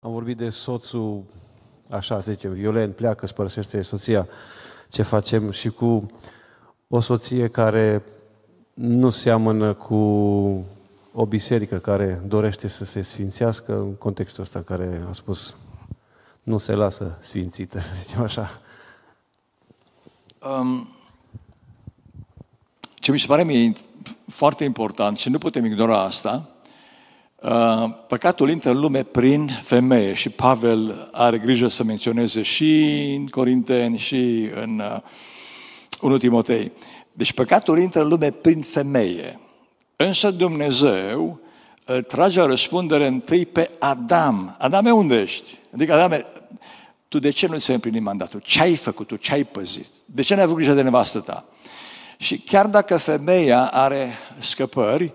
Am vorbit de soțul, așa să zicem, violent, pleacă, își părăsește soția. Ce facem și cu o soție care nu seamănă cu o biserică care dorește să se sfințească în contextul ăsta care a spus nu se lasă sfințită, să zicem așa. Um, ce mi se pare mie foarte important și nu putem ignora asta, uh, păcatul intră în lume prin femeie și Pavel are grijă să menționeze și în Corinteni și în uh, 1 Timotei. Deci păcatul intră în lume prin femeie. Însă Dumnezeu îl trage la răspundere întâi pe Adam. Adame, unde ești? Adică, Adame, tu de ce nu ți-ai împlinit mandatul? Ce ai făcut tu? Ce ai păzit? De ce n-ai avut grijă de nevastă ta? Și chiar dacă femeia are scăpări,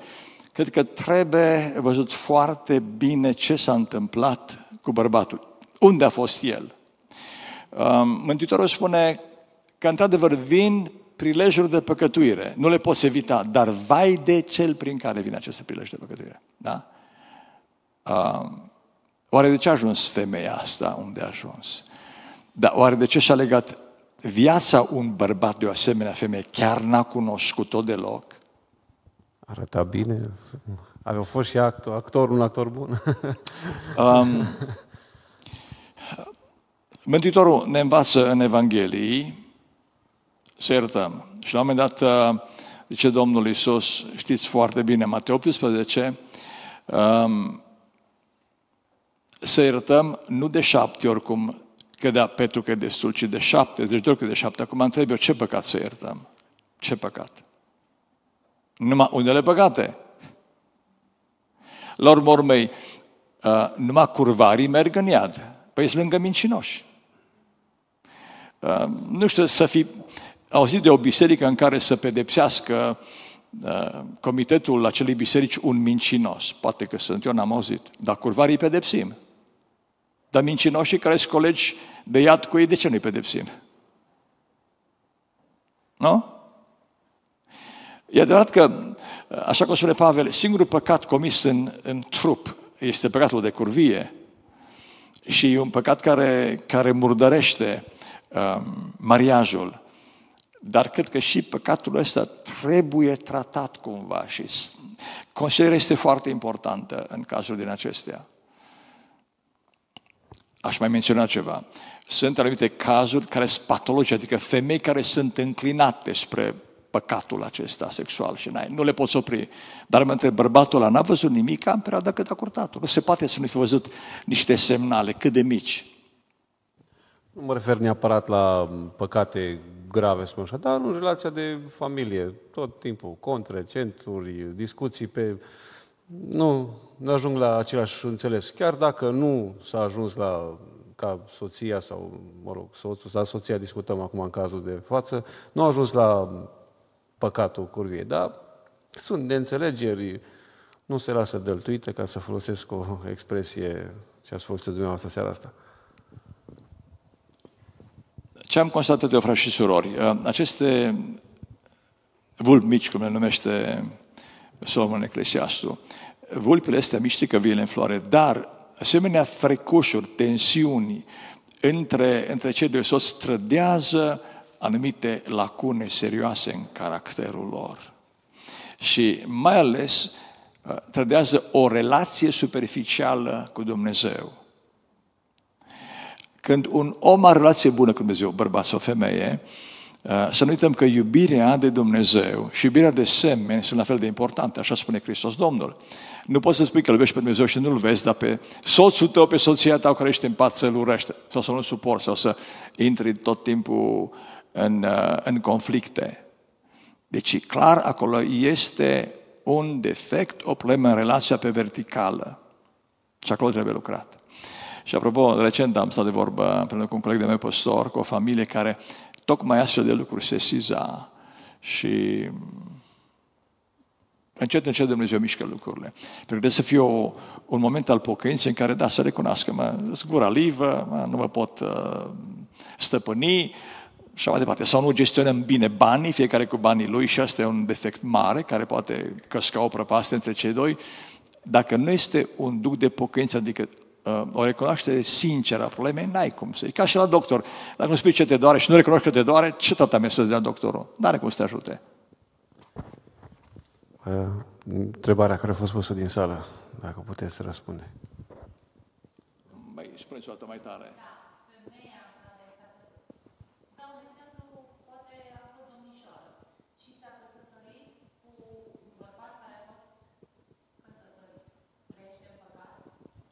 cred că trebuie văzut foarte bine ce s-a întâmplat cu bărbatul. Unde a fost el? Um, Mântuitorul spune că într-adevăr vin prilejuri de păcătuire. Nu le poți evita, dar vai de cel prin care vine aceste prilejuri de păcătuire. Da? Uh, oare de ce a ajuns femeia asta unde a ajuns? Dar oare de ce și-a legat viața un bărbat de o asemenea femeie? Chiar n-a cunoscut-o deloc? Arăta bine. Avea fost și actor, actor un actor bun. um, Mântuitorul ne învață în Evanghelii să iertăm. Și la un moment dat, uh, zice Domnul Iisus, știți foarte bine, Matei 18, um, să iertăm nu de șapte ori cum cădea Petru că e destul, ci de șapte, deci de ori de șapte. Acum întreb eu, ce păcat să iertăm? Ce păcat? Numai unele păcate. La urmă urmei, uh, numai curvarii merg în iad. Păi sunt lângă mincinoși. Uh, nu știu, să fi auzit de o biserică în care să pedepsească uh, comitetul acelei biserici un mincinos. Poate că sunt, eu n-am auzit. Dar curvarii pedepsim. Dar mincinoșii care sunt colegi de iad cu ei, de ce nu-i pedepsim? Nu? E adevărat că, așa cum spune Pavel, singurul păcat comis în, în trup este păcatul de curvie și e un păcat care, care murdărește um, mariajul. Dar cred că și păcatul ăsta trebuie tratat cumva și consider este foarte importantă în cazul din acestea. Aș mai menționa ceva. Sunt anumite cazuri care sunt patologice, adică femei care sunt înclinate spre păcatul acesta sexual și n-ai, nu le poți opri. Dar mă întreb, bărbatul ăla n-a văzut nimic în perioada cât a curtat Nu se poate să nu fi văzut niște semnale cât de mici. Nu mă refer neapărat la păcate grave, spun așa, dar în relația de familie, tot timpul, contre, centuri, discuții pe... Nu, nu ajung la același înțeles. Chiar dacă nu s-a ajuns la ca soția sau, mă rog, soțul, la soția discutăm acum în cazul de față, nu a ajuns la păcatul curviei, dar sunt de înțelegeri, nu se lasă dăltuite, ca să folosesc o expresie ce ați folosit dumneavoastră seara asta. Ce am constatat eu, frați și surori? Uh, aceste vulpi mici, cum le numește Solomon Eclesiastul, vulpile astea miștică vile în floare, dar asemenea frecușuri, tensiuni între, între cei doi soți trădează anumite lacune serioase în caracterul lor. Și mai ales uh, trădează o relație superficială cu Dumnezeu. Când un om are relație bună cu Dumnezeu, bărbat sau femeie, uh, să nu uităm că iubirea de Dumnezeu și iubirea de semeni sunt la fel de importante, așa spune Hristos Domnul. Nu poți să spui că îl iubești pe Dumnezeu și nu-l vezi, dar pe soțul tău, pe soția ta care ești în pat să-l urește sau să nu suport sau să intri tot timpul în, uh, în conflicte. Deci, clar, acolo este un defect, o problemă în relația pe verticală. Și acolo trebuie lucrat. Și apropo, recent am stat de vorbă împreună cu un coleg de meu păstor, cu o familie care tocmai astfel de lucruri se siza și încet, încet Dumnezeu mișcă lucrurile. Pentru că trebuie să fie o, un moment al pocăinței în care, da, să recunoască, mă, gura livă, mă, nu mă pot uh, stăpâni, și mai departe. Sau nu gestionăm bine banii, fiecare cu banii lui și asta e un defect mare care poate căsca o prăpastie între cei doi. Dacă nu este un duc de pocăință, adică uh, o recunoaștere sinceră a problemei, n-ai cum să Ca și la doctor. Dacă nu spui ce te doare și nu recunoști că te doare, ce tratament să-ți dea doctorul? N-are cum să te ajute. Uh, întrebarea care a fost pusă din sală, dacă puteți să răspunde. Mai spuneți o dată mai tare.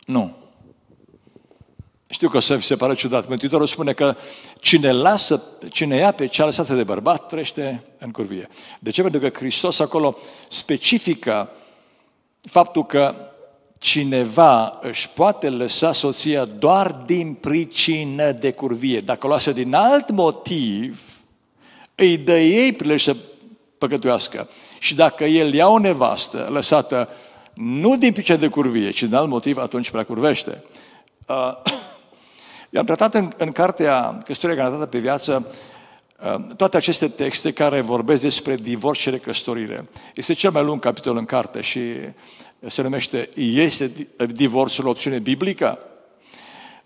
Nu. Știu că o să vi se pare ciudat. Mântuitorul spune că cine, lasă, cine ia pe cea lăsată de bărbat, trește în curvie. De ce? Pentru că Hristos acolo specifică faptul că cineva își poate lăsa soția doar din pricină de curvie. Dacă o lasă din alt motiv, îi dă ei prilej să păcătuiască. Și dacă el ia o nevastă lăsată nu din pice de curvie, ci din alt motiv, atunci prea curvește. Uh, i-am tratat în, în cartea Căsătoria garantată pe viață uh, toate aceste texte care vorbesc despre divorț și recăsătorire. Este cel mai lung capitol în carte și se numește Este divorțul o opțiune biblică?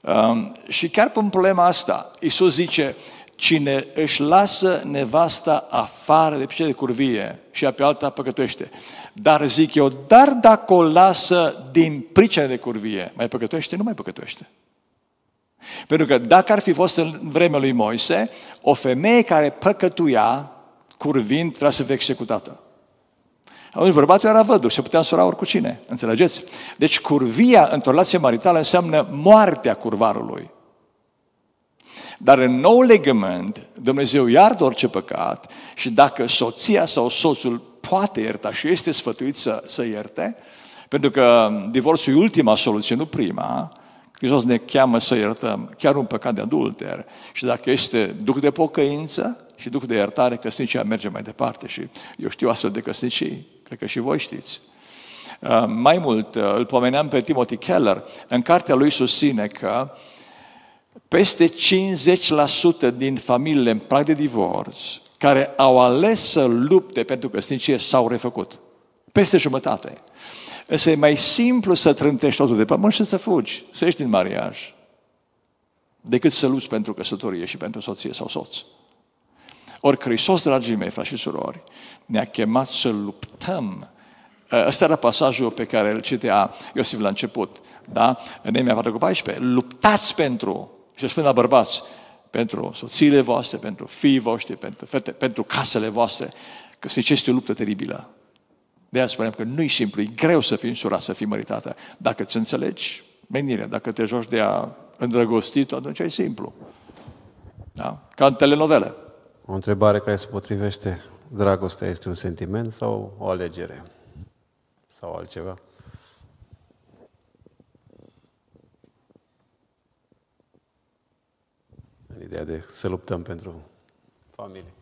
Uh, și chiar pe problema asta, Isus zice, cine își lasă nevasta afară de pice de curvie și pe alta păcătuiește. Dar zic eu, dar dacă o lasă din pricina de curvie, mai păcătuiește? Nu mai păcătuiește. Pentru că dacă ar fi fost în vremea lui Moise, o femeie care păcătuia, curvind, trebuia să fie executată. Atunci bărbatul era văduv, se putea însura cu cine, înțelegeți? Deci curvia într-o relație maritală înseamnă moartea curvarului. Dar în nou legământ, Dumnezeu iartă orice păcat și dacă soția sau soțul poate ierta și este sfătuit să, să ierte, pentru că divorțul e ultima soluție, nu prima, Hristos ne cheamă să iertăm chiar un păcat de adulter. Și dacă este duc de pocăință și duc de iertare, căsnicia merge mai departe. Și eu știu astfel de căsnicii, cred că și voi știți. Uh, mai mult, uh, îl pomeneam pe Timothy Keller, în cartea lui susține că peste 50% din familiile în prag de divorț care au ales să lupte pentru căsnicie s-au refăcut. Peste jumătate. Însă e mai simplu să trântești totul de pământ și să fugi, să ieși din mariaj, decât să lupți pentru căsătorie și pentru soție sau soț. Ori Hristos, dragii mei, frați și surori, ne-a chemat să luptăm. Ăsta era pasajul pe care îl citea Iosif la început. Da? În Nemia 4 cu 14. Luptați pentru, și spune la bărbați, pentru soțiile voastre, pentru fiii voștri, pentru fete, pentru casele voastre, că se este o luptă teribilă. De aia spunem că nu-i simplu, e greu să fii însurat, să fii măritată. Dacă îți înțelegi menirea, dacă te joci de a îndrăgostit, atunci e simplu. Da? Ca în telenovele. O întrebare care se potrivește. Dragostea este un sentiment sau o alegere? Sau altceva? Ideea de să luptăm pentru familie.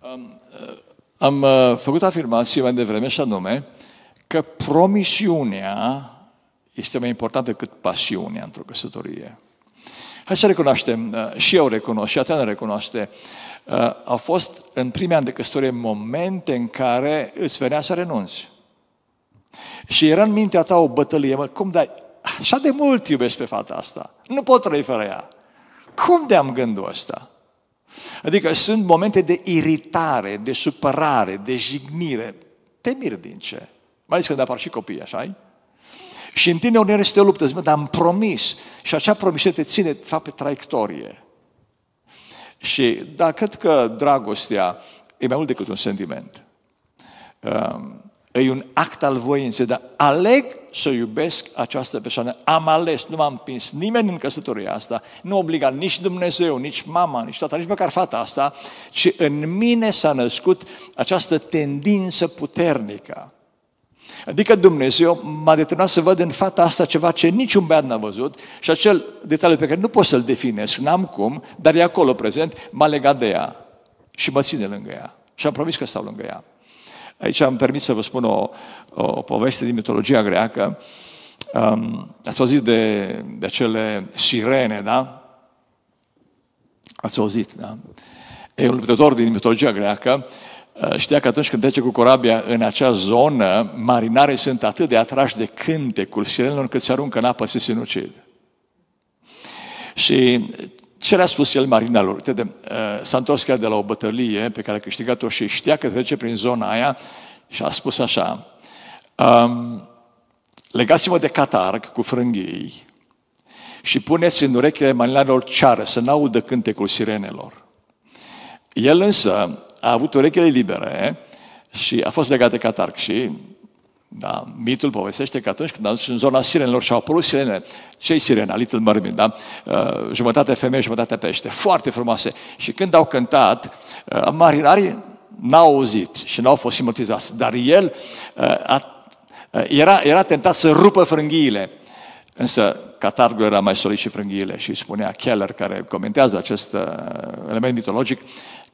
Am, uh, am uh, făcut afirmație mai devreme și anume că promisiunea este mai importantă decât pasiunea într-o căsătorie. Hai să recunoaștem, uh, și eu recunosc, și Ateana recunoaște, au fost în primii ani de căsătorie momente în care îți venea să renunți. Și era în mintea ta o bătălie, mă, cum dai, așa de mult iubesc pe fata asta, nu pot trăi fără ea. Cum de am gândul ăsta? Adică sunt momente de iritare, de supărare, de jignire. Te mir din ce? Mai ales când apar și copii, așa Și în tine uneori este o luptă, zic, dar am promis. Și acea promisiune te ține, de fapt, pe traiectorie. Și da, cred că dragostea e mai mult decât un sentiment. Um, e un act al voinței, dar aleg să iubesc această persoană. Am ales, nu m-am împins nimeni în căsătoria asta, nu obliga nici Dumnezeu, nici mama, nici tata, nici măcar fata asta, ci în mine s-a născut această tendință puternică. Adică Dumnezeu m-a determinat să văd în fata asta ceva ce niciun băiat n-a văzut și acel detaliu pe care nu pot să-l definesc, n-am cum, dar e acolo prezent, m-a legat de ea și mă ține lângă ea. Și am promis că stau lângă ea. Aici am permis să vă spun o, o poveste din mitologia greacă. Um, ați auzit de, de acele sirene, da? Ați auzit, da? E un luptător din mitologia greacă uh, știa că atunci când trece cu corabia în acea zonă, marinarii sunt atât de atrași de cântecul sirenelor încât se aruncă în apă să se sinucid. Și ce le-a spus el marinarilor? Uite, uh, s-a întors chiar de la o bătălie pe care a câștigat-o și știa că trece prin zona aia și a spus așa, um, legați-mă de catarg cu frânghii și puneți în urechile marinarilor ceară să n-audă cântecul sirenelor. El însă a avut urechile libere și a fost legat de catarg și da, mitul povestește că atunci când a ajuns în zona sirenelor și au apărut sirene, ce sirena? Little Mermaid, da? Uh, jumătate femeie, jumătate pește, foarte frumoase. Și când au cântat, uh, marinarii n-au auzit și n-au fost simultizați, dar el uh, a, uh, era, era tentat să rupă frânghiile. Însă catargul era mai solid și frânghiile și spunea Keller, care comentează acest uh, element mitologic,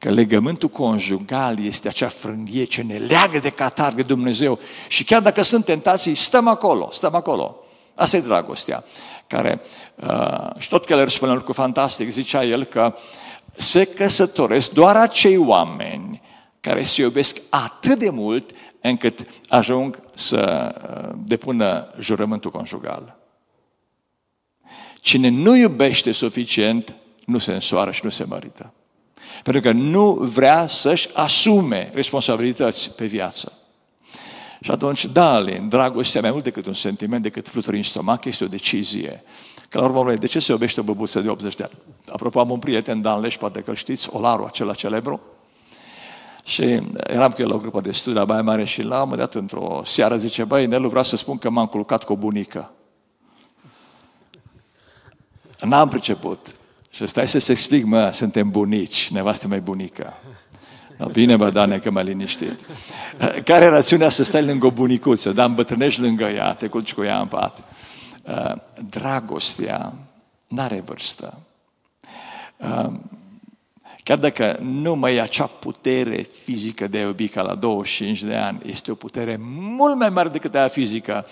că legământul conjugal este acea frânghie ce ne leagă de catar, de Dumnezeu. Și chiar dacă sunt tentații, stăm acolo, stăm acolo. Asta e dragostea. Care, uh, și tot Keller spune un lucru fantastic, zicea el că se căsătoresc doar acei oameni care se iubesc atât de mult încât ajung să uh, depună jurământul conjugal. Cine nu iubește suficient, nu se însoară și nu se mărită. Pentru că nu vrea să-și asume responsabilități pe viață. Și atunci, da, Alin, dragostea mai mult decât un sentiment, decât fluturi în stomac, este o decizie. Că la urmă, de ce se iubește o băbuță de 80 de ani? Apropo, am un prieten, Dan Leș, poate că știți, Olaru, acela celebru. Și eram cu el la o grupă de studii la Baia Mare și la un dat, într-o seară, zice, băi, Nelu, vreau să spun că m-am culcat cu o bunică. N-am priceput. Și stai să-ți explic, mă, suntem bunici, nevastă mai bunica. No, bine, bă, Dane, că m-a liniștit. Care rațiunea să stai lângă o bunicuță, dar îmbătrânești lângă ea, te culci cu ea în pat. Uh, dragostea n-are vârstă. Uh, chiar dacă nu mai e acea putere fizică de a iubi ca la 25 de ani, este o putere mult mai mare decât aia fizică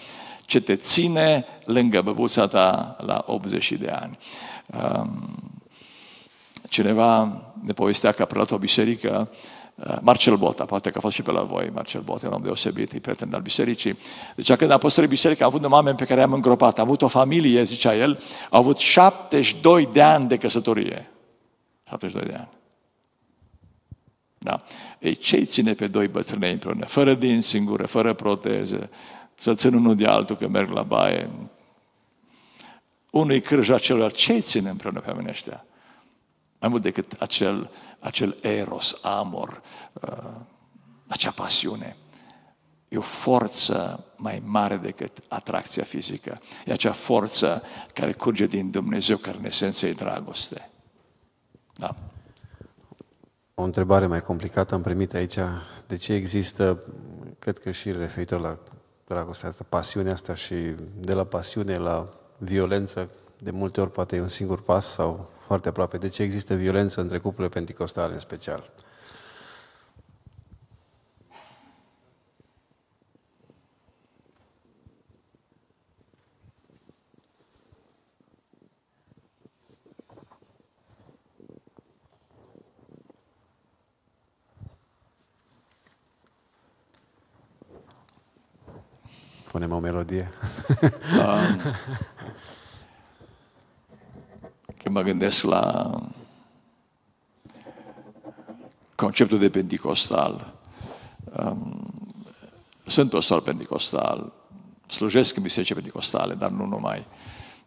ce te ține lângă băbuța ta la 80 de ani. Um, cineva ne povestea că a preluat o biserică, uh, Marcel Bota, poate că a fost și pe la voi, Marcel Bota, un om deosebit, e prieten al bisericii. Deci când a păstorit biserica, a avut un oameni pe care i-am îngropat, a avut o familie, zicea el, a avut 72 de ani de căsătorie. 72 de ani. Da. Ei, ce ține pe doi bătrâni împreună? Fără din singură, fără proteze, să țin unul de altul că merg la baie. Unul e cârja celor, ce ține împreună pe oamenii ăștia? Mai mult decât acel, acel eros, amor, uh, acea pasiune. E o forță mai mare decât atracția fizică. E acea forță care curge din Dumnezeu, care în esență e dragoste. Da. O întrebare mai complicată am primit aici. De ce există, cred că și referitor la dragostea asta, pasiunea asta și de la pasiune la violență, de multe ori poate e un singur pas sau foarte aproape. De ce există violență între cuplurile pentecostale în special? Punem o melodie. Um, când mă gândesc la conceptul de pentecostal, um, sunt păstor pentecostal, slujesc în biserici pentecostale, dar nu numai.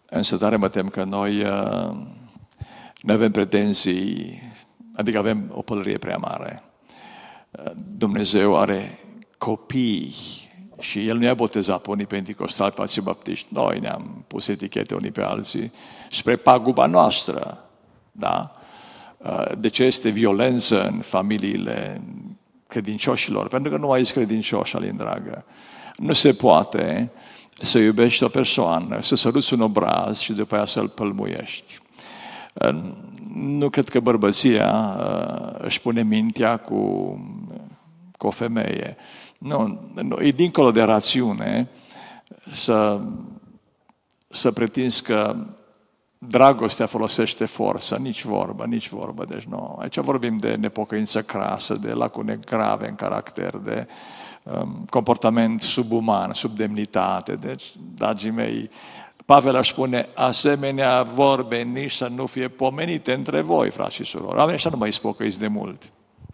Însă tare mă tem că noi uh, nu avem pretenții, adică avem o pălărie prea mare. Uh, Dumnezeu are copii și El nu i-a botezat pe unii pentecostali, pe alții baptiști. Noi ne-am pus etichete unii pe alții spre paguba noastră. Da? Uh, de ce este violență în familiile credincioșilor? Pentru că nu mai ești credincioș, Alin dragă. Nu se poate să iubești o persoană, să săruți un obraz și după aia să-l pălmuiești. Uh, nu cred că bărbăția uh, își pune mintea cu, cu o femeie. Nu, nu, e dincolo de rațiune să, să pretinzi că dragostea folosește forța, nici vorbă, nici vorbă. Deci nu. Aici vorbim de nepocăință crasă, de lacune grave în caracter, de um, comportament subuman, subdemnitate. Deci, dragii mei, Pavel își spune, asemenea vorbe nici să nu fie pomenite între voi, frați și surori. Oamenii ăștia nu mai spocăiți de mult.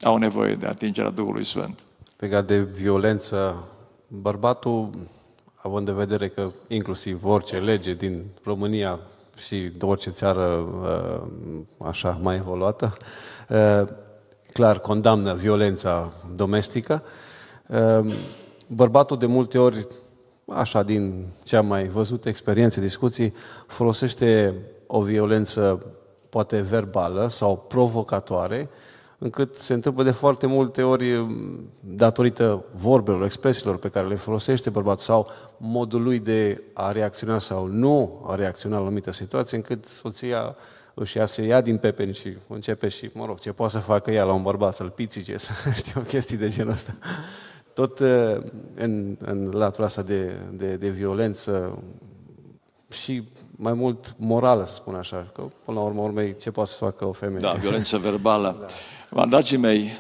Au nevoie de atingerea Duhului Sfânt. Legat de violență, bărbatul, având în vedere că inclusiv orice lege din România și de orice țară uh, așa mai evoluată, uh, clar condamnă violența domestică. Uh, bărbatul de multe ori așa din ce am mai văzut, experiențe, discuții, folosește o violență poate verbală sau provocatoare, încât se întâmplă de foarte multe ori datorită vorbelor, expresiilor pe care le folosește bărbatul sau modul lui de a reacționa sau nu a reacționa la o anumită situație, încât soția își ia, se ia din pepeni și începe și, mă rog, ce poate să facă ea la un bărbat, să-l pițice, să știu, chestii de genul ăsta tot uh, în, în latura asta de, de, de violență și mai mult morală, să spun așa, că până la urmă urmei ce poate să facă o femeie. Da, violență verbală. Da. Dragii mei,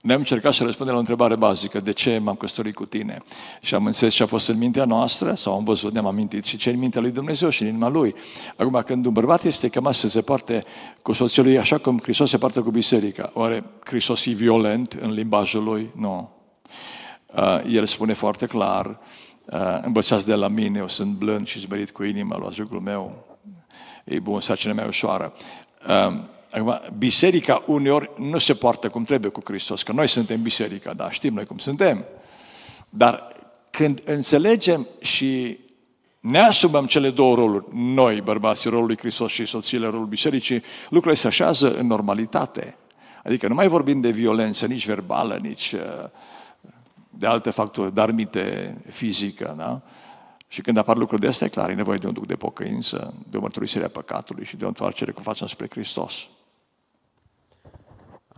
ne-am încercat să răspundem la o întrebare bazică, de ce m-am căsătorit cu tine? Și am înțeles ce a fost în mintea noastră, sau am văzut, ne-am amintit, și ce în mintea lui Dumnezeu și în inima lui. Acum, când un bărbat este chemat să se parte cu soția lui așa cum Hristos se poartă cu biserica, oare Hristos e violent în limbajul lui? Nu. Uh, el spune foarte clar, uh, învățați de la mine, eu sunt blând și zmerit cu inima, luați lucrul meu, e bun, sarcina mea ușoară. Uh, Acum, biserica uneori nu se poartă cum trebuie cu Hristos, că noi suntem biserica, da, știm noi cum suntem. Dar când înțelegem și ne asumăm cele două roluri, noi, bărbații, rolul lui Hristos și soțiile, rolul bisericii, lucrurile se așează în normalitate. Adică nu mai vorbim de violență, nici verbală, nici uh, de alte factori, dar mite fizică, da? Și când apar lucruri de astea, clar, e nevoie de un duc de pocăință, de o mărturisire a păcatului și de o întoarcere cu fața spre Hristos.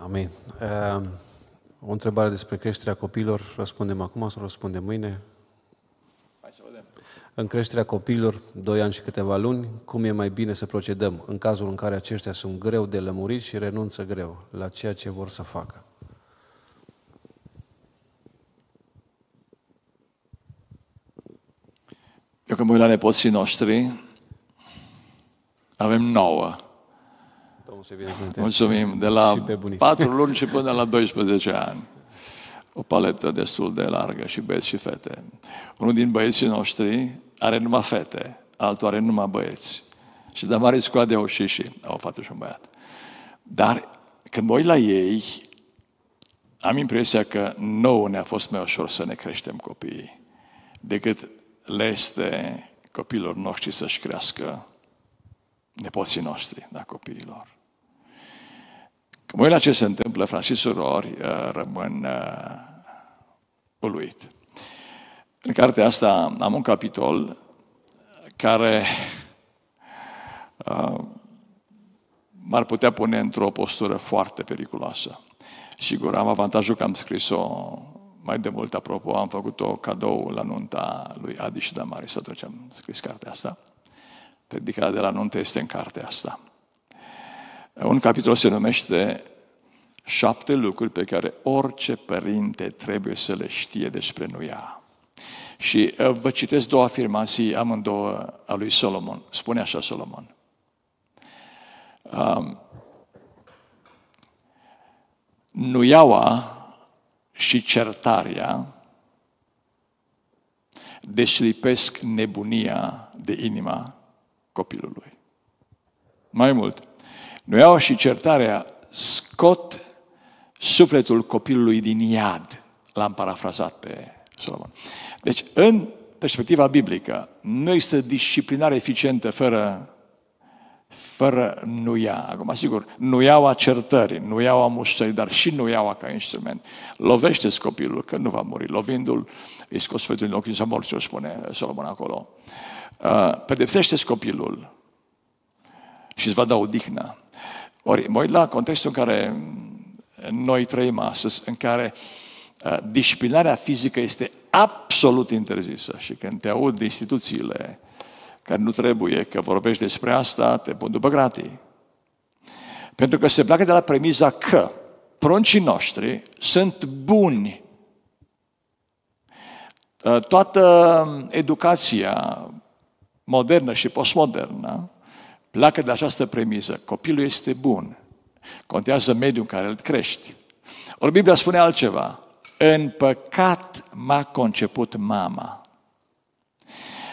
Amin. Ehm, o întrebare despre creșterea copiilor, răspundem acum sau răspundem mâine? Hai să vedem. În creșterea copiilor, doi ani și câteva luni, cum e mai bine să procedăm în cazul în care aceștia sunt greu de lămurit și renunță greu la ceea ce vor să facă? Eu când mă uit la nepoții noștri, avem nouă Domnul să Mulțumim. De la 4 luni și până la 12 ani. O paletă destul de largă și băieți și fete. Unul din băieții noștri are numai fete, altul are numai băieți. Și de mare scoade au și și, au o fată și un băiat. Dar când mă uit la ei, am impresia că nouă ne-a fost mai ușor să ne creștem copiii decât le este copilor noștri să-și crească nepoții noștri, da, copiilor. Când mă uit la ce se întâmplă, frați și surori, uh, rămân uh, uluit. În cartea asta am un capitol care uh, m-ar putea pune într-o postură foarte periculoasă. Sigur, am avantajul că am scris-o mai de mult, apropo, am făcut-o cadou la nunta lui Adi și Damaris atunci am scris cartea asta. Predicarea de la nuntă este în cartea asta. Un capitol se numește Șapte lucruri pe care orice părinte trebuie să le știe despre nuia. Și uh, vă citesc două afirmații, amândouă a lui Solomon. Spune așa Solomon. Um, nuiaua și certarea deslipesc nebunia de inima copilului. Mai mult, nuiaua și certarea scot sufletul copilului din iad. L-am parafrazat pe Solomon. Deci, în perspectiva biblică, nu este disciplinare eficientă fără, fără nuia. Acum, sigur, nuiaua certării, nuiaua muștării, dar și nuiaua ca instrument. lovește copilul, că nu va muri. Lovindu-l, îi scos sfătul din ochii să morți, o spune Solomon acolo. Uh, pedepsește copilul și îți va da odihnă. Ori, mă uit la contextul în care noi trăim astăzi, în care uh, disciplinarea fizică este absolut interzisă. Și când te aud de instituțiile care nu trebuie, că vorbești despre asta, te pun după gratii. Pentru că se pleacă de la premiza că pruncii noștri sunt buni. Uh, toată educația modernă și postmodernă pleacă de această premiză. Copilul este bun. Contează mediul în care îl crești. Ori Biblia spune altceva. În păcat m-a conceput mama.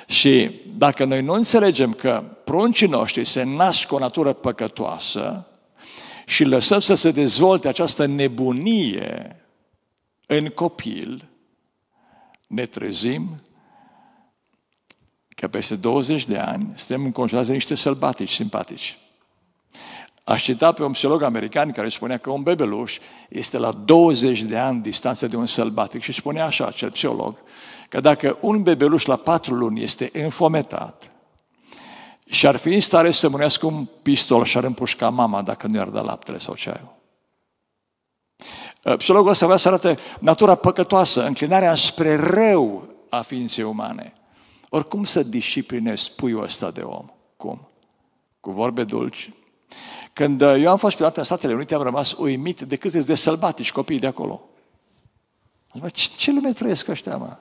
Și dacă noi nu înțelegem că pruncii noștri se nasc cu o natură păcătoasă și lăsăm să se dezvolte această nebunie în copil, ne trezim că peste 20 de ani suntem înconjurați de niște sălbatici simpatici. Aș cita pe un psiholog american care spunea că un bebeluș este la 20 de ani distanță de un sălbatic și spunea așa, acel psiholog, că dacă un bebeluș la patru luni este înfometat și ar fi în stare să mânească un pistol și ar împușca mama dacă nu i-ar da laptele sau ceaiul. Uh, psihologul ăsta vrea să arate natura păcătoasă, înclinarea spre rău a ființei umane. Oricum să disciplinezi puiul ăsta de om? Cum? Cu vorbe dulci? Când uh, eu am fost pe în Statele Unite, am rămas uimit de cât de sălbatici copiii de acolo. Ce, ce lume trăiesc ăștia, mă?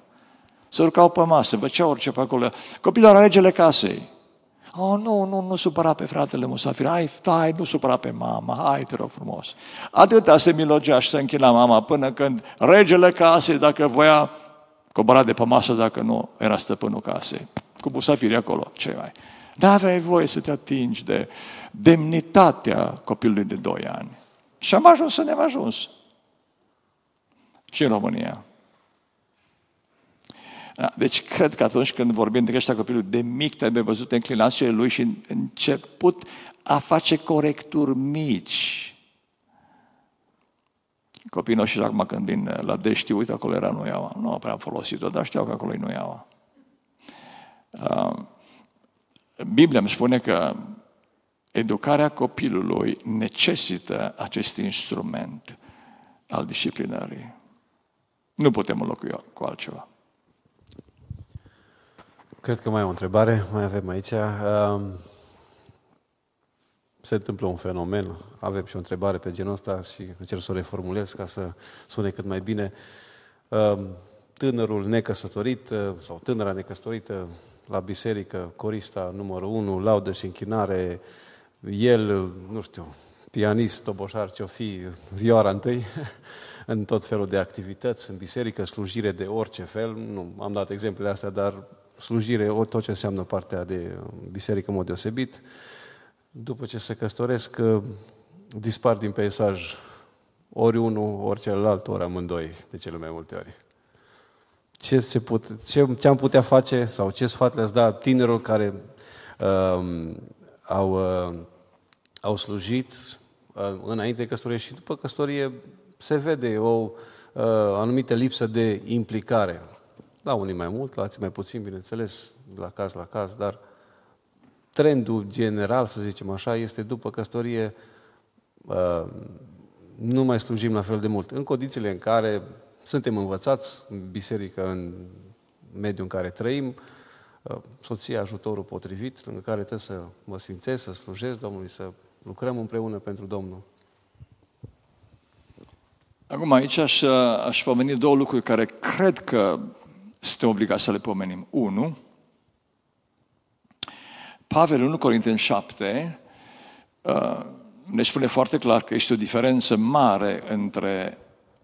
Se urcau pe masă, făceau orice pe acolo. Copiii la regele casei. Oh, nu, nu, nu supăra pe fratele musafir. Hai, stai, nu supăra pe mama. Hai, te rog frumos. Atâta se milogea și se închina mama până când regele casei, dacă voia, cobora de pe masă, dacă nu, era stăpânul casei. Cu musafirii acolo, ce mai. Nu aveai voie să te atingi de demnitatea copilului de 2 ani. Și am ajuns să ne-am ajuns. Și în România. Da, deci cred că atunci când vorbim de creșterea copilului de mic, trebuie văzut înclinațiile lui și început a face corecturi mici. Copiii noștri acum când vin la dești, uite, acolo era nuiaua. Nu prea am folosit-o, dar știau că acolo e nuiaua. Uh, Biblia îmi spune că educarea copilului necesită acest instrument al disciplinării. Nu putem înlocui cu altceva. Cred că mai e o întrebare, mai avem aici. Um, se întâmplă un fenomen, avem și o întrebare pe genul ăsta și încerc să o reformulez ca să sune cât mai bine. Um, tânărul necăsătorit uh, sau tânăra necăsătorită la biserică, corista numărul 1, laudă și închinare, el, nu știu, pianist, toboșar, ce-o fi, vioara întâi, în tot felul de activități, în biserică, slujire de orice fel, nu am dat exemplele astea, dar slujire, tot ce înseamnă partea de biserică în mod deosebit. După ce se căsătoresc, dispar din peisaj ori unul, ori celălalt, ori amândoi, de cele mai multe ori. Ce, se put, ce, ce am putea face sau ce sfat le-ați da tinerilor care uh, au, uh, au slujit uh, înainte de căsătorie și după căsătorie se vede o uh, anumită lipsă de implicare. La unii mai mult, la alții mai puțin, bineînțeles, la caz la caz, dar trendul general, să zicem așa, este după căsătorie uh, nu mai slujim la fel de mult. În condițiile în care suntem învățați în biserică, în mediul în care trăim, uh, soția ajutorul potrivit, lângă care trebuie să mă sfințesc, să slujesc Domnului, să lucrăm împreună pentru Domnul. Acum aici aș, aș pomeni două lucruri care cred că suntem obligați să le pomenim. Unu, Pavel 1 Corinteni 7 uh, ne spune foarte clar că este o diferență mare între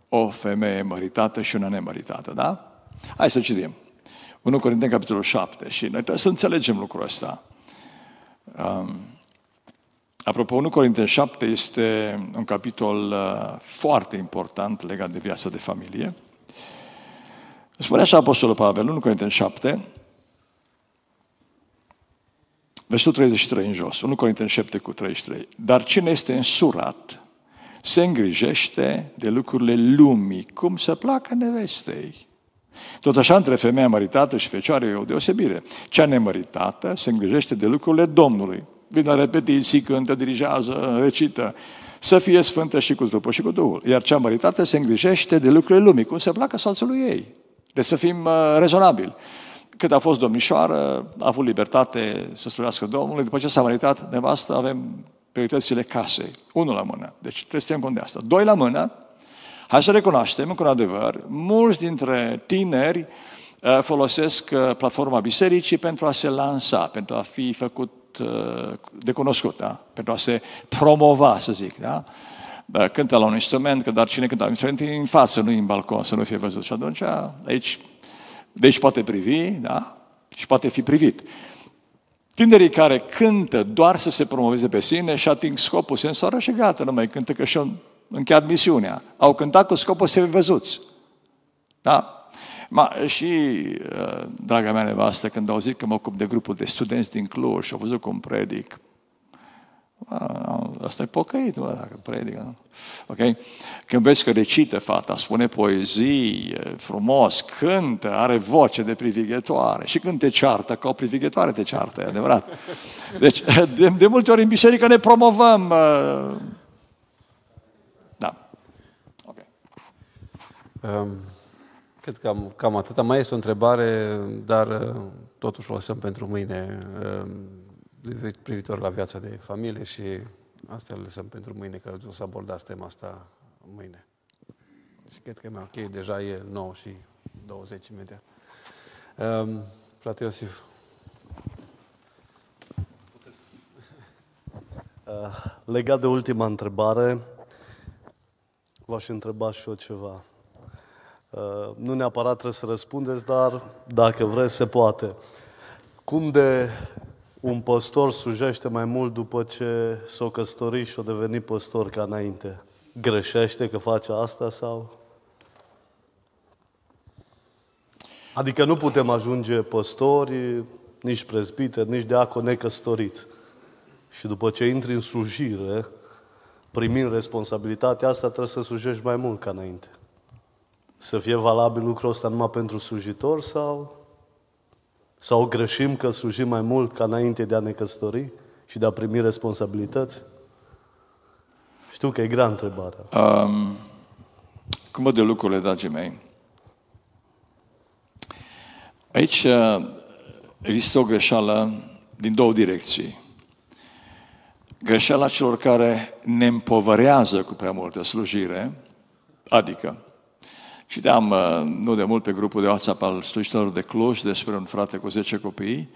o femeie măritată și una nemăritată, da? Hai să citim. 1 Corinteni, capitolul 7. Și noi trebuie să înțelegem lucrul ăsta. Um, apropo, 1 Corinteni 7 este un capitol uh, foarte important legat de viața de familie. Spune așa Apostolul Pavel, 1 Corinteni 7, versetul 33 în jos, 1 Corinteni 7 cu 33. Dar cine este însurat se îngrijește de lucrurile lumii, cum să placă nevestei. Tot așa, între femeia măritată și fecioară e o deosebire. Cea nemăritată se îngrijește de lucrurile Domnului. Vine la repetiții, cântă, dirigează, recită. Să fie sfântă și cu trupul și cu Duhul. Iar cea măritată se îngrijește de lucrurile lumii, cum se placă soțului ei. Deci să fim uh, rezonabili. Cât a fost domnișoară, a avut libertate să slujească Domnului, după ce s-a măritat nevastă, avem prioritățile casei. Unul la mână. Deci trebuie să ținem cont de asta. Doi la mână, hai să recunoaștem, cu adevăr, mulți dintre tineri uh, folosesc uh, platforma bisericii pentru a se lansa, pentru a fi făcut uh, de cunoscut, da? pentru a se promova, să zic. Da? Cântă la un instrument, că dar cine cântă la un instrument e în față, nu în balcon, să nu fie văzut. Și atunci, aici, deci poate privi, da? Și poate fi privit. Tinerii care cântă doar să se promoveze pe sine și ating scopul sensoară și gata, nu mai cântă că și-au încheiat misiunea. Au cântat cu scopul să fie văzuți. Da? Ma, și, uh, draga mea nevastă, când au zis că mă ocup de grupul de studenți din Cluj și au văzut cum predic, Asta e pocăit, mă, dacă predică. Ok? Când vezi că recită fata, spune poezii, frumos, cântă, are voce de privighetoare. Și când te ceartă, ca o privighetoare te ceartă, e adevărat. Deci, de, de multe ori în biserică ne promovăm. Uh, da. Ok. Um, cred că cam, cam atâta. Mai este o întrebare, dar uh, totuși o lăsăm pentru mâine. Um, privitor la viața de familie și asta le lăsăm pentru mâine, că o să abordați tema asta mâine. Și cred că e mai ok, deja e 9 și 20 imediat. Um, frate Iosif. Uh, legat de ultima întrebare, v-aș întreba și eu ceva. Uh, nu neapărat trebuie să răspundeți, dar dacă vreți, se poate. Cum de un păstor slujește mai mult după ce s-o căsătorit și o devenit păstor ca înainte. Greșește că face asta sau? Adică nu putem ajunge păstori, nici prezbiteri, nici deaconi necăsătoriți. Și după ce intri în slujire, primind responsabilitatea asta, trebuie să slujești mai mult ca înainte. Să fie valabil lucrul ăsta numai pentru slujitor sau sau greșim că slujim mai mult ca înainte de a ne căsători și de a primi responsabilități? Știu că e grea întrebarea. Um, cum văd de lucrurile, dragii mei? Aici uh, există o greșeală din două direcții. Greșeala celor care ne împovărează cu prea multă slujire, adică Citeam uh, nu de mult pe grupul de WhatsApp al slujitorilor de Cluj despre un frate cu 10 copii,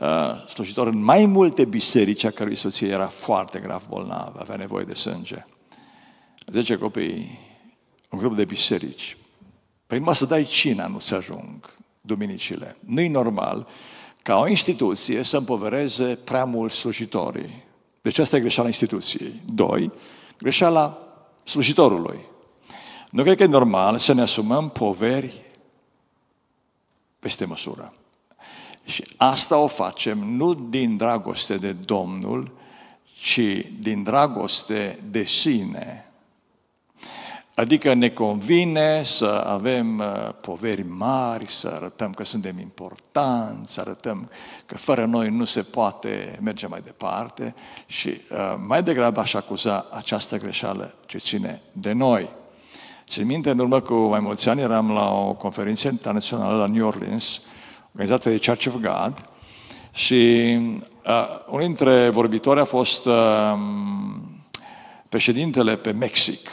uh, slujitor în mai multe biserici, a cărui soție era foarte grav bolnav, avea nevoie de sânge. 10 copii, un grup de biserici. Păi numai să dai cina nu se ajung duminicile. Nu-i normal ca o instituție să împovereze prea mulți slujitorii. Deci asta e greșeala instituției. Doi, greșeala slujitorului. Nu cred că e normal să ne asumăm poveri peste măsură. Și asta o facem nu din dragoste de Domnul, ci din dragoste de sine. Adică ne convine să avem uh, poveri mari, să arătăm că suntem importanți, să arătăm că fără noi nu se poate merge mai departe și uh, mai degrabă aș acuza această greșeală ce ține de noi. Țin minte, în urmă cu mai mulți ani, eram la o conferință internațională la New Orleans, organizată de Church of God, și uh, unul dintre vorbitori a fost uh, președintele pe Mexic.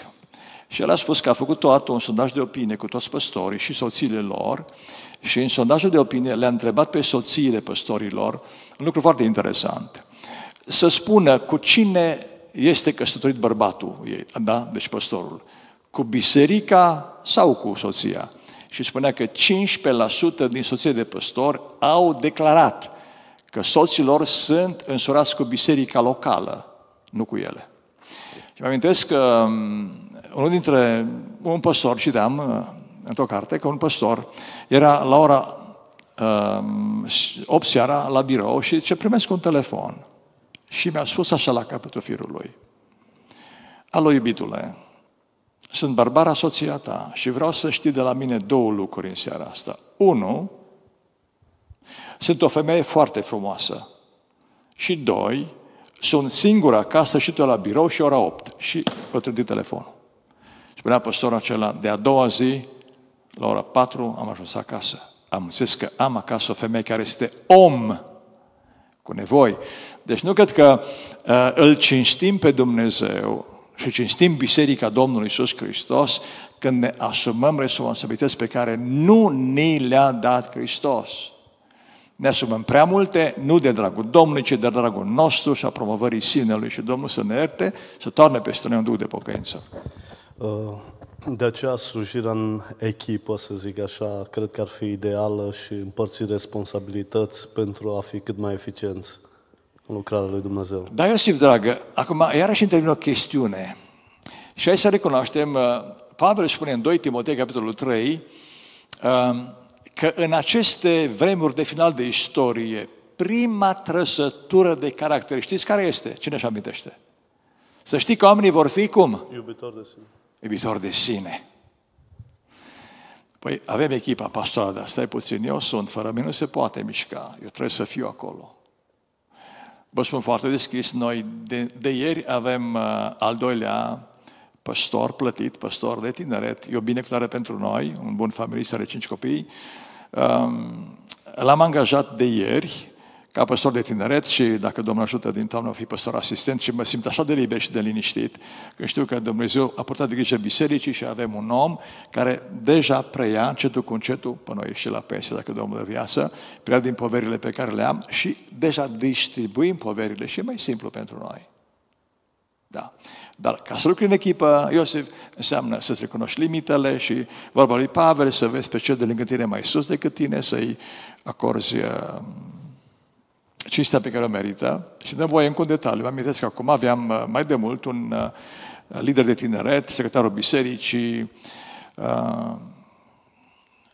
Și el a spus că a făcut toată un sondaj de opinie cu toți păstorii și soțiile lor și în sondajul de opinie le-a întrebat pe soțiile păstorilor un lucru foarte interesant. Să spună cu cine este căsătorit bărbatul ei, da? Deci păstorul cu biserica sau cu soția. Și spunea că 15% din soții de păstori au declarat că soților sunt însurați cu biserica locală, nu cu ele. Și mă amintesc că um, unul dintre, un păstor, citeam uh, într-o carte, că un păstor era la ora um, 8 seara la birou și ce primesc un telefon. Și mi-a spus așa la capătul firului. Alo, iubitule, sunt Barbara, soția ta, și vreau să știi de la mine două lucruri în seara asta. Unu, sunt o femeie foarte frumoasă. Și doi, sunt singură acasă și tu la birou și ora 8. Și o trădit telefonul. Spunea păstorul acela, de a doua zi, la ora 4, am ajuns acasă. am zis că am acasă o femeie care este om cu nevoi. Deci nu cred că uh, îl cinstim pe Dumnezeu și cinstim Biserica Domnului Iisus Hristos când ne asumăm responsabilități pe care nu ni le-a dat Hristos. Ne asumăm prea multe, nu de dragul Domnului, ci de dragul nostru și a promovării sinelui și Domnul să ne ierte, să toarne peste noi un duc de pocăință. Uh, de aceea slujirea în echipă, să zic așa, cred că ar fi ideală și împărți responsabilități pentru a fi cât mai eficienți în lucrarea lui Dumnezeu. Da, Iosif, dragă, acum iarăși intervine o chestiune. Și hai să recunoaștem, uh, Pavel spune în 2 Timotei, capitolul 3, um, că în aceste vremuri de final de istorie, prima trăsătură de caracter, știți care este? Cine își amintește? Să știi că oamenii vor fi cum? Iubitor de sine. Iubitor de sine. Păi avem echipa pastorală, dar stai puțin, eu sunt, fără mine nu se poate mișca, eu trebuie să fiu acolo. Vă spun foarte deschis, noi de, de ieri avem uh, al doilea păstor plătit, păstor de tineret, e o binecuvântare pentru noi, un bun familist, are cinci copii. Um, l-am angajat de ieri ca păstor de tineret și dacă Domnul ajută din toamnă, o fi păstor asistent și mă simt așa de liber și de liniștit că știu că Dumnezeu a purtat de grijă bisericii și avem un om care deja preia încetul cu încetul, până noi și la pensie dacă Domnul de viață, preia din poverile pe care le am și deja distribuim poverile și e mai simplu pentru noi. Da. Dar ca să lucri în echipă, Iosif, înseamnă să-ți recunoști limitele și vorba lui Pavel, să vezi pe cel de lângă tine mai sus decât tine, să-i acorzi uh, cinstea pe care o merită. Și dăm voie încă un detaliu. Mă amintesc că acum aveam uh, mai de mult un uh, lider de tineret, secretarul bisericii, uh,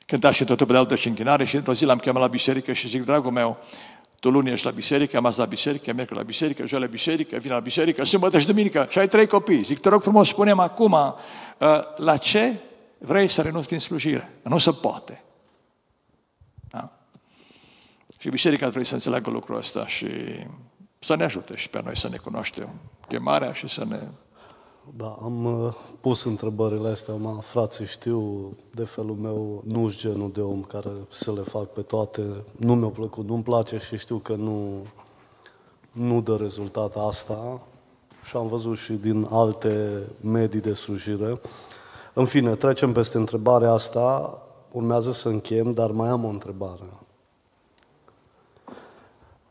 cânta și totul pe de altă și închinare și într-o zi l-am chemat la biserică și zic, dragul meu, tu luni ești la biserică, am azi la biserică, merg la biserică, joi la biserică, vin la biserică, sâmbătă și duminică și ai trei copii. Zic, te rog frumos, spunem acum uh, la ce vrei să renunți din slujire. Nu se poate. Da? Și biserica trebuie să înțeleagă lucrul ăsta și să ne ajute și pe noi să ne cunoaștem chemarea și să ne Da, am uh, pus întrebările astea, mă, frații știu de felul meu, nu sunt genul de om care să le fac pe toate, nu mi-a plăcut, nu-mi place și știu că nu, nu dă rezultat asta și am văzut și din alte medii de slujire. În fine, trecem peste întrebarea asta, urmează să închem, dar mai am o întrebare.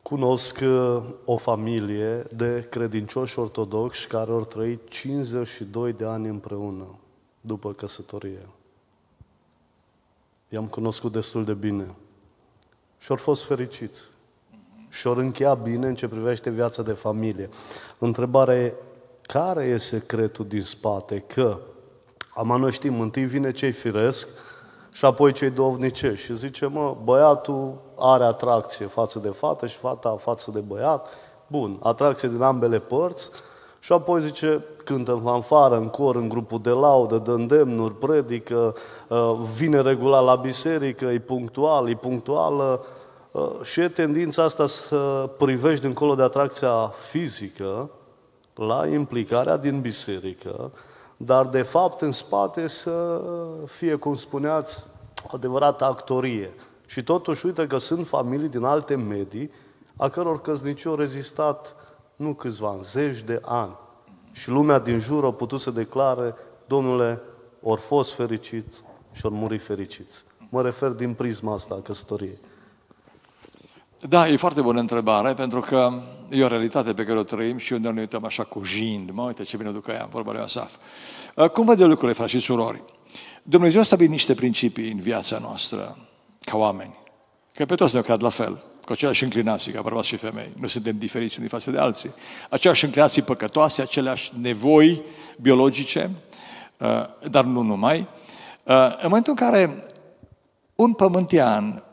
Cunosc uh, o familie de credincioși ortodoxi care au trăit 52 de ani împreună după căsătorie. I-am cunoscut destul de bine. Și au fost fericiți. Și au încheiat bine în ce privește viața de familie. Întrebarea e, care e secretul din spate? Că, am noi știm, întâi vine cei firesc, și apoi cei dovnicești. Și zice, mă, băiatul are atracție față de fată și fata față de băiat. Bun, atracție din ambele părți. Și apoi zice, cântă în fanfară, în cor, în grupul de laudă, dă îndemnuri, predică, uh, vine regulat la biserică, e punctual, e punctuală. Uh, și e tendința asta să privești dincolo de atracția fizică la implicarea din biserică, dar de fapt în spate să fie, cum spuneați, adevărată actorie. Și totuși, uite că sunt familii din alte medii a căror căsnicii au rezistat nu câțiva ani, zeci de ani. Și lumea din jur a putut să declare, domnule, ori fost fericiți și ori muri fericiți. Mă refer din prisma asta a căsătoriei. Da, e foarte bună întrebare, pentru că e o realitate pe care o trăim și unde ne uităm așa cu jind. Mă, uite ce bine duc aia, vorba lui Asaf. Uh, cum văd eu lucrurile, frați și surori? Dumnezeu a stabilit niște principii în viața noastră, ca oameni, că pe toți ne cred la fel, cu aceleași înclinații, ca bărbați și femei. Nu suntem diferiți unii față de alții. Aceleași înclinații păcătoase, aceleași nevoi biologice, uh, dar nu numai. Uh, în momentul în care un pământean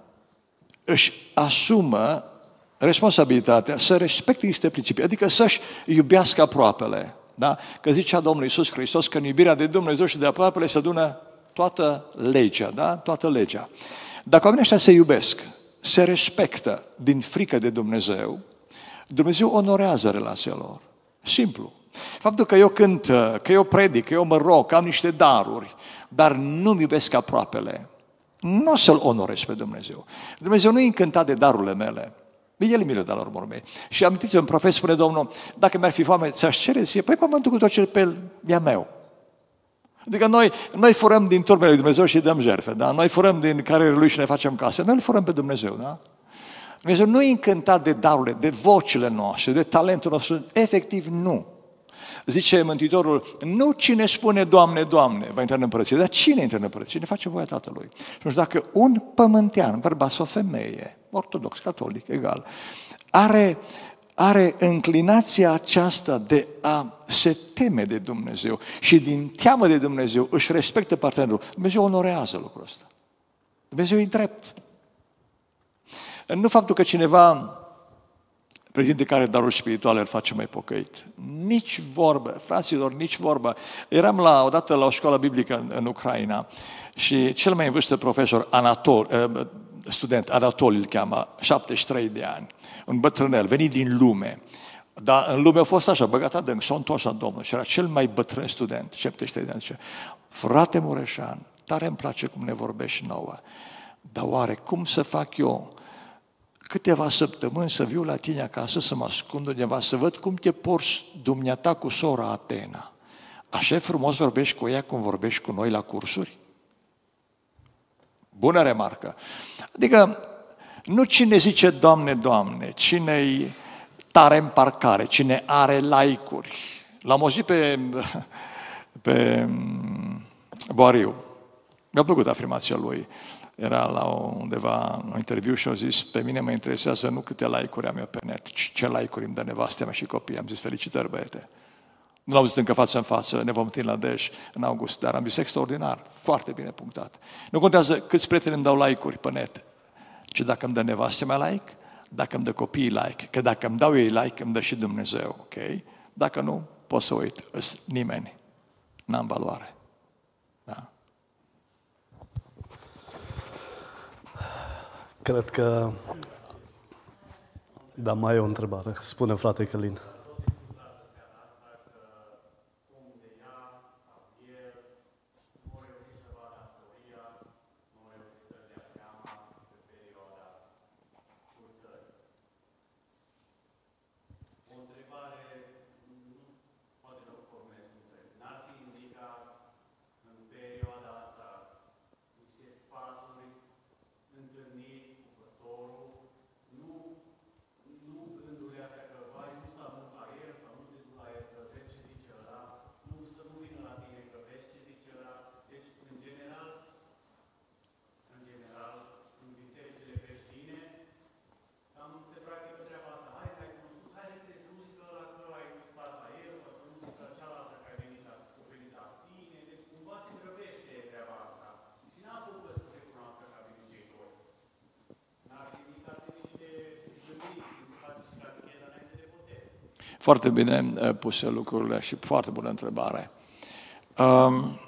își asumă responsabilitatea să respecte niște principii, adică să-și iubească aproapele. Da? Că zicea Domnul Iisus Hristos că în iubirea de Dumnezeu și de aproapele se adună toată legea, da? Toată legea. Dacă oamenii ăștia se iubesc, se respectă din frică de Dumnezeu, Dumnezeu onorează relația lor. Simplu. Faptul că eu cânt, că eu predic, că eu mă rog, că am niște daruri, dar nu-mi iubesc aproapele, nu o să-L onorezi pe Dumnezeu. Dumnezeu nu e încântat de darurile mele. El mi le dat la urmă mei. Și amintiți un profesor, spune Domnul, dacă mi-ar fi foame, ți-aș cere ție, păi pământul cu tot ce pe el e meu. Adică noi, noi furăm din turmele lui Dumnezeu și dăm jerfe, da? Noi furăm din care lui și ne facem case. Noi îl furăm pe Dumnezeu, da? Dumnezeu nu e încântat de darurile, de vocile noastre, de talentul nostru. Efectiv, nu. Zice Mântuitorul, nu cine spune Doamne, Doamne, va intra în împărăție, dar cine intră în împărăție? Cine face voia Tatălui? Și nu știu dacă un pământean, bărbat sau femeie, ortodox, catolic, egal, are, are înclinația aceasta de a se teme de Dumnezeu și din teamă de Dumnezeu își respectă partenerul, Dumnezeu onorează lucrul ăsta. Dumnezeu e drept. Nu faptul că cineva pretinde care darul spiritual îl face mai pocăit. Nici vorbă, fraților, nici vorbă. Eram la, odată la o școală biblică în, în Ucraina și cel mai în vârstă profesor, Anatol, eh, student, Anatol îl cheamă, 73 de ani, un bătrânel, venit din lume. Dar în lume a fost așa, băgat adânc, s-a întors la Domnul și era cel mai bătrân student, 73 de ani. Zice, frate Mureșan, tare îmi place cum ne vorbești nouă, dar oare cum să fac eu câteva săptămâni să viu la tine acasă, să mă ascund undeva, să văd cum te porți dumneata cu sora Atena. Așa frumos vorbești cu ea cum vorbești cu noi la cursuri? Bună remarcă. Adică, nu cine zice Doamne, Doamne, cine tare în parcare, cine are like-uri. L-am auzit pe, pe Boariu. Mi-a plăcut afirmația lui era la undeva un interviu și au zis, pe mine mă interesează nu câte like-uri am eu pe net, ci ce like-uri îmi dă nevastea mea și copii. Am zis, felicitări, băiete. Nu l-am văzut încă față în față, ne vom întâlni la Dej în august, dar am zis extraordinar, foarte bine punctat. Nu contează câți prieteni îmi dau like-uri pe net, ci dacă îmi dă nevastea mea like, dacă îmi dă copiii like, că dacă îmi dau ei like, îmi dă și Dumnezeu, ok? Dacă nu, pot să uit, nimeni. N-am valoare. Cred că... Da, mai e o întrebare. Spune, frate Călin. Foarte bine eh, puse lucrurile și foarte bună întrebare. Um,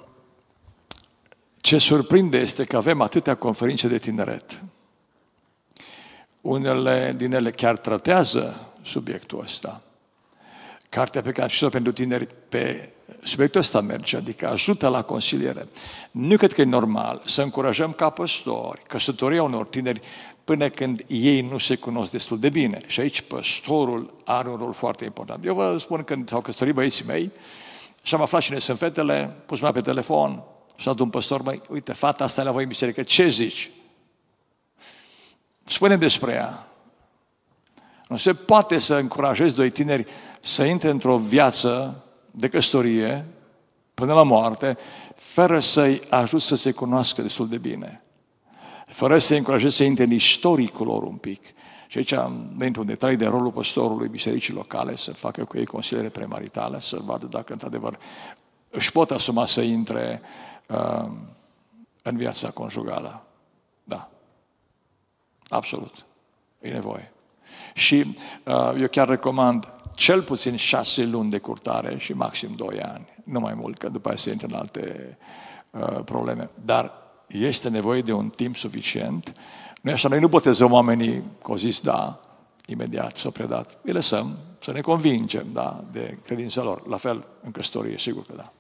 ce surprinde este că avem atâtea conferințe de tineret. Unele din ele chiar tratează subiectul ăsta. Cartea pe care am citit-o pentru tineri pe subiectul ăsta merge, adică ajută la consiliere. Nu cred că e normal să încurajăm ca păstori căsătoria unor tineri până când ei nu se cunosc destul de bine. Și aici păstorul are un rol foarte important. Eu vă spun când s-au căsătorit băieții mei și am aflat cine sunt fetele, pus pe telefon și a un păstor, măi, uite, fata asta la voi în biserică, ce zici? spune despre ea. Nu se poate să încurajezi doi tineri să intre într-o viață de căsătorie până la moarte, fără să-i ajut să se cunoască destul de bine fără să-i încurajez să intre în istoricul lor un pic. Și aici am intru în detalii de rolul păstorului bisericii locale, să facă cu ei consiliere premaritale, să vadă dacă într-adevăr își pot asuma să intre uh, în viața conjugală. Da. Absolut. E nevoie. Și uh, eu chiar recomand cel puțin șase luni de curtare și maxim doi ani. Nu mai mult, că după aceea se intră în alte uh, probleme. Dar este nevoie de un timp suficient. Noi așa, noi nu botezăm oamenii că au zis da, imediat s-au predat. Îi lăsăm să ne convingem da, de credința lor. La fel în căsătorie, sigur că da.